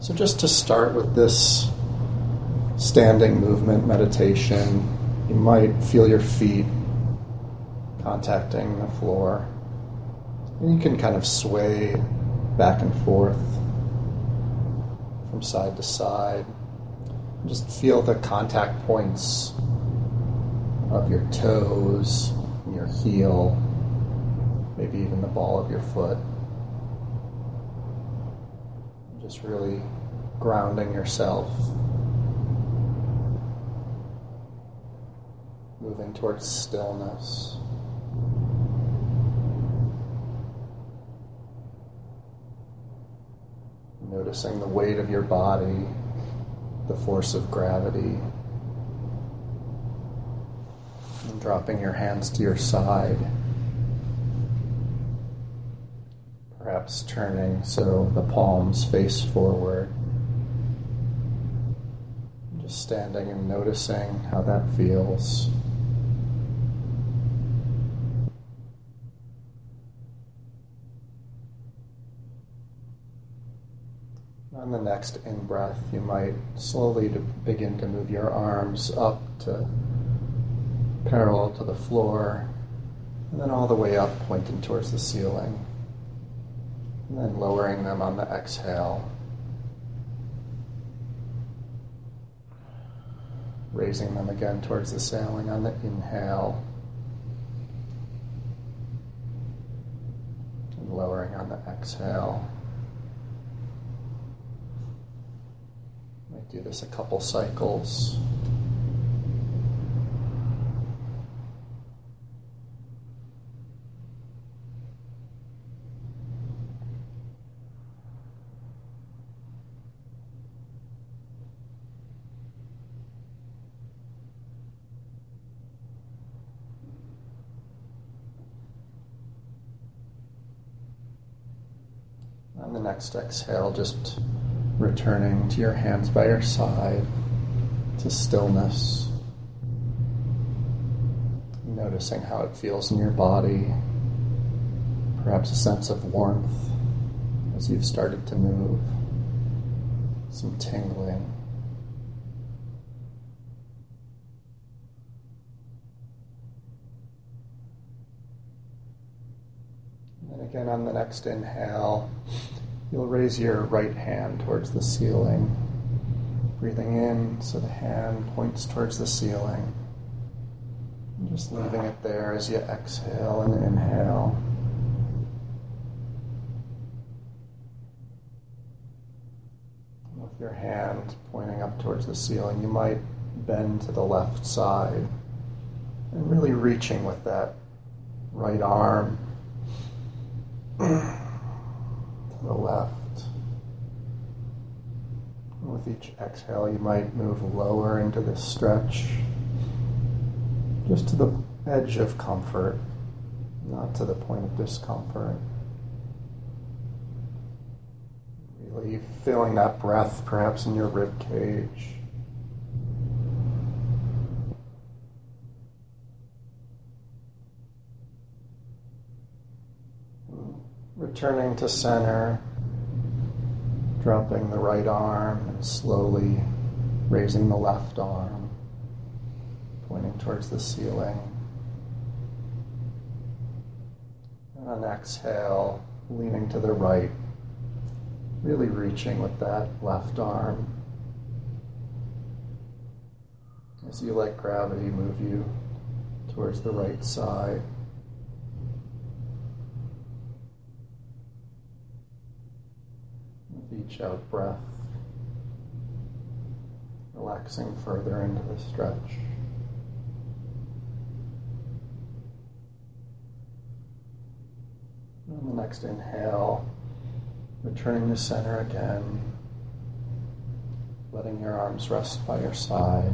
So, just to start with this standing movement meditation, you might feel your feet contacting the floor. And you can kind of sway back and forth from side to side. Just feel the contact points of your toes, your heel, maybe even the ball of your foot. Just really grounding yourself. Moving towards stillness. Noticing the weight of your body, the force of gravity. And dropping your hands to your side. Turning so the palms face forward. Just standing and noticing how that feels. On the next in breath, you might slowly to begin to move your arms up to parallel to the floor, and then all the way up, pointing towards the ceiling. And then lowering them on the exhale. Raising them again towards the ceiling on the inhale. And lowering on the exhale. Might do this a couple cycles. On the next exhale, just returning to your hands by your side, to stillness. Noticing how it feels in your body, perhaps a sense of warmth as you've started to move, some tingling. And again, on the next inhale, you'll raise your right hand towards the ceiling. Breathing in, so the hand points towards the ceiling. And just leaving it there as you exhale and inhale. With your hand pointing up towards the ceiling, you might bend to the left side and really reaching with that right arm to the left. With each exhale, you might move lower into this stretch, just to the edge of comfort, not to the point of discomfort. Really feeling that breath perhaps in your rib cage. Returning to center, dropping the right arm and slowly raising the left arm, pointing towards the ceiling. And on exhale, leaning to the right, really reaching with that left arm as you let gravity move you towards the right side. Each out breath, relaxing further into the stretch. And the next inhale, returning to center again, letting your arms rest by your side.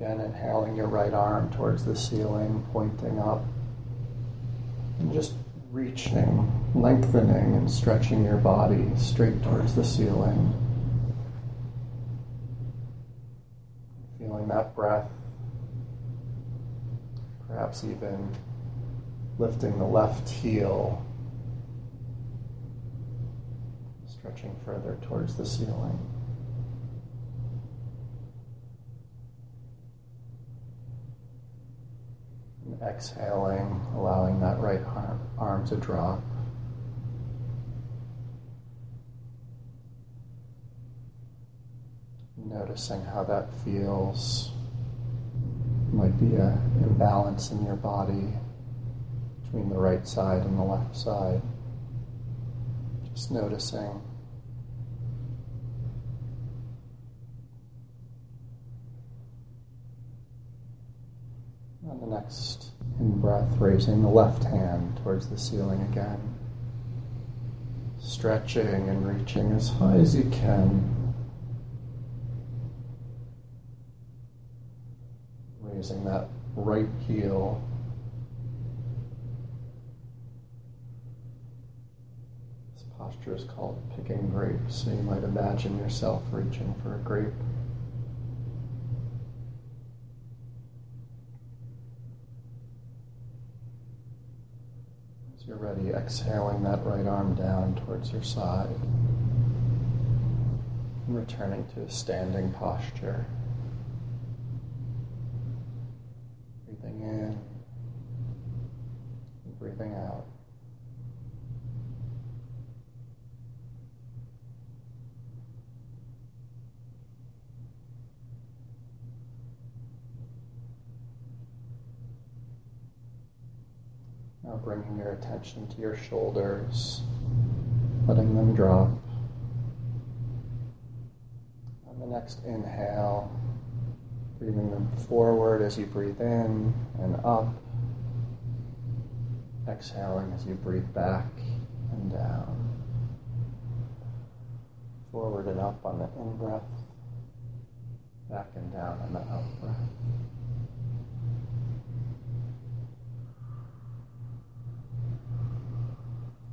Again, inhaling your right arm towards the ceiling, pointing up. And just reaching, lengthening, and stretching your body straight towards the ceiling. Feeling that breath, perhaps even lifting the left heel, stretching further towards the ceiling. Exhaling, allowing that right arm, arm to drop. Noticing how that feels. Might be an imbalance in your body between the right side and the left side. Just noticing. On the next in breath, raising the left hand towards the ceiling again. Stretching and reaching as high as you can. Raising that right heel This posture is called picking grapes. So you might imagine yourself reaching for a grape. You're ready, exhaling that right arm down towards your side. And returning to a standing posture. Breathing in breathing out. Now bringing your attention to your shoulders, letting them drop. On the next inhale, breathing them forward as you breathe in and up. Exhaling as you breathe back and down. Forward and up on the in breath, back and down on the out breath.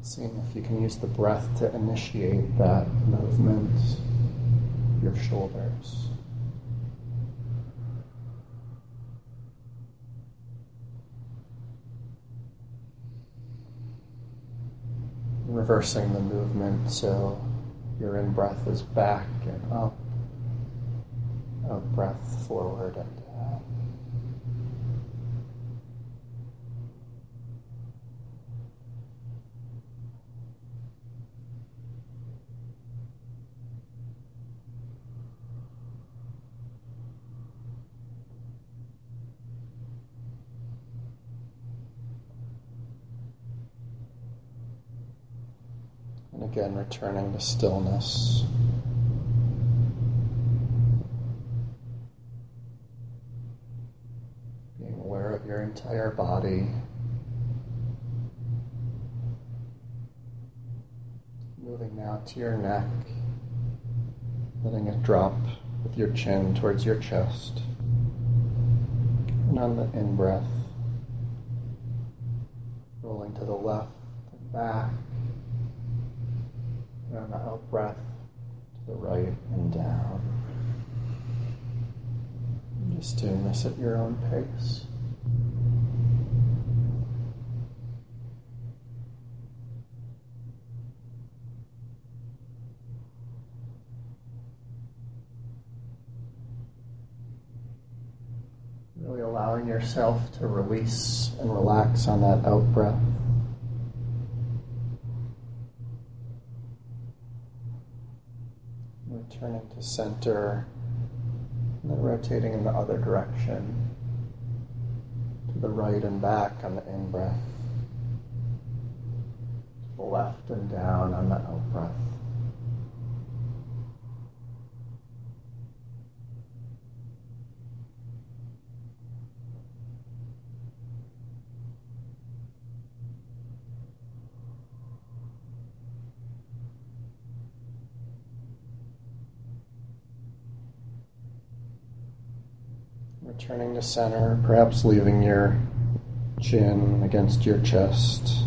Seeing if you can use the breath to initiate that movement, your shoulders. Reversing the movement so your in breath is back and up, out breath forward and down. And again, returning to stillness. Being aware of your entire body. Moving now to your neck, letting it drop with your chin towards your chest. And on the in breath, rolling to the left and back. And out breath, to the right and down. Just doing this at your own pace. Really allowing yourself to release and relax on that out breath. Returning to center and then rotating in the other direction to the right and back on the in breath, left and down on the out breath. Returning center, perhaps leaving your chin against your chest,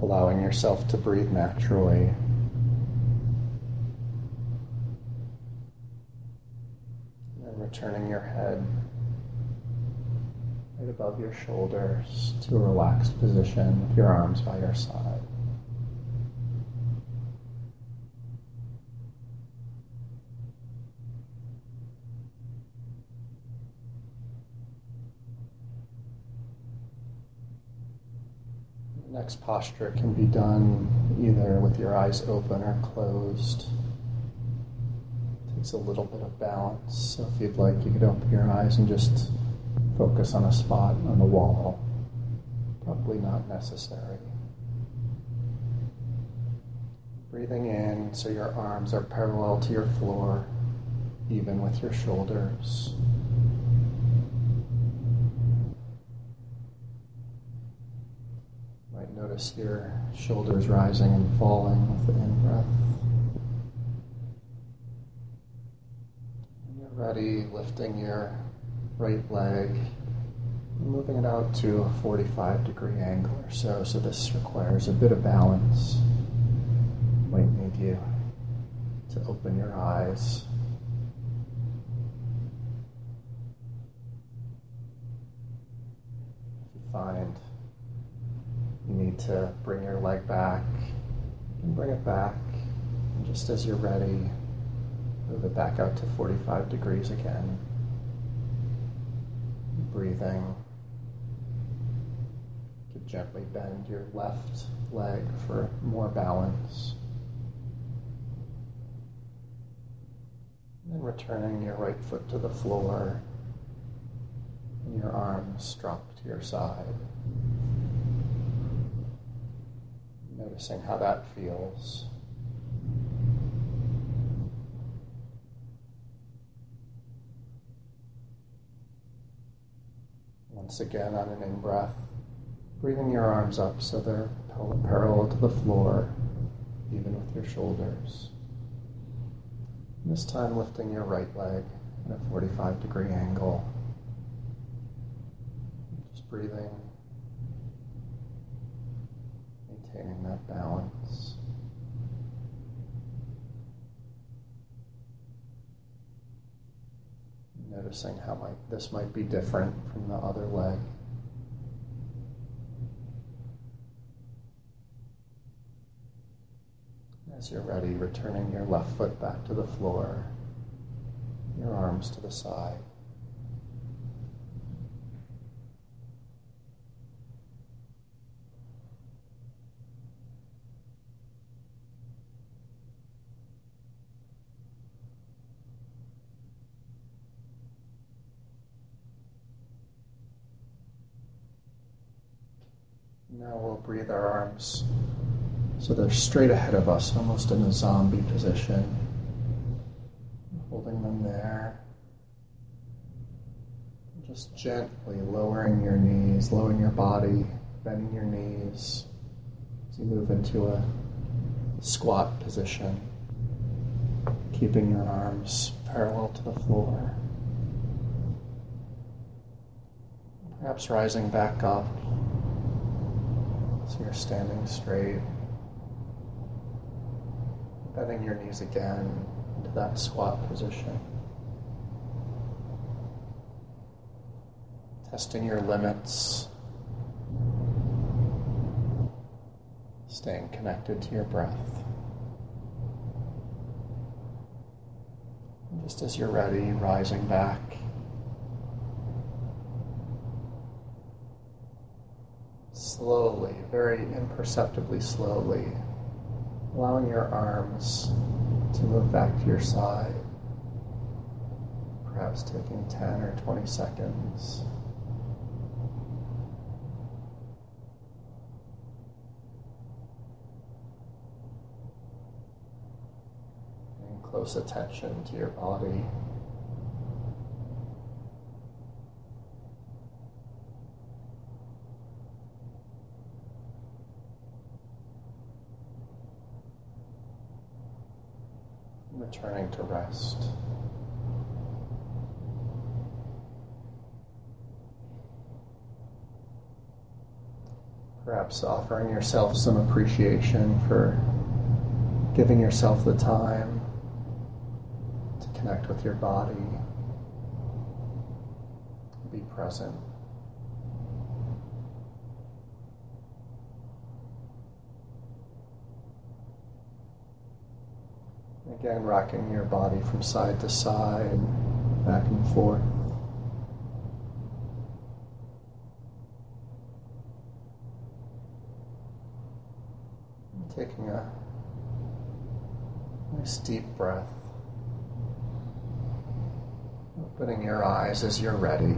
allowing yourself to breathe naturally. And returning your head right above your shoulders to a relaxed position with your arms by your side. Next posture can be done either with your eyes open or closed. It takes a little bit of balance. So if you'd like, you could open your eyes and just focus on a spot on the wall. Probably not necessary. Breathing in so your arms are parallel to your floor, even with your shoulders. Notice your shoulders rising and falling with the in breath. When you're ready, lifting your right leg, moving it out to a 45 degree angle or so. So this requires a bit of balance. Might need you to open your eyes. If you find need to bring your leg back and bring it back. And just as you're ready, move it back out to 45 degrees again. Breathing. You gently bend your left leg for more balance. And then returning your right foot to the floor and your arms drop to your side. Noticing how that feels. Once again, on an in breath, breathing your arms up so they're parallel to the floor, even with your shoulders. And this time, lifting your right leg at a 45 degree angle. Just breathing maintaining that balance. Noticing how might, this might be different from the other leg. As you're ready, returning your left foot back to the floor, your arms to the side. Now we'll breathe our arms so they're straight ahead of us, almost in a zombie position. Holding them there. Just gently lowering your knees, lowering your body, bending your knees as you move into a squat position, keeping your arms parallel to the floor. Perhaps rising back up so you're standing straight, bending your knees again into that squat position. Testing your limits, staying connected to your breath. And just as you're ready, rising back slowly, very imperceptibly slowly, allowing your arms to move back to your side, perhaps taking 10 or 20 seconds. Paying close attention to your body. Returning to rest. Perhaps offering yourself some appreciation for giving yourself the time to connect with your body, be present Again, rocking your body from side to side, back and forth. Taking a nice deep breath. Opening your eyes as you're ready.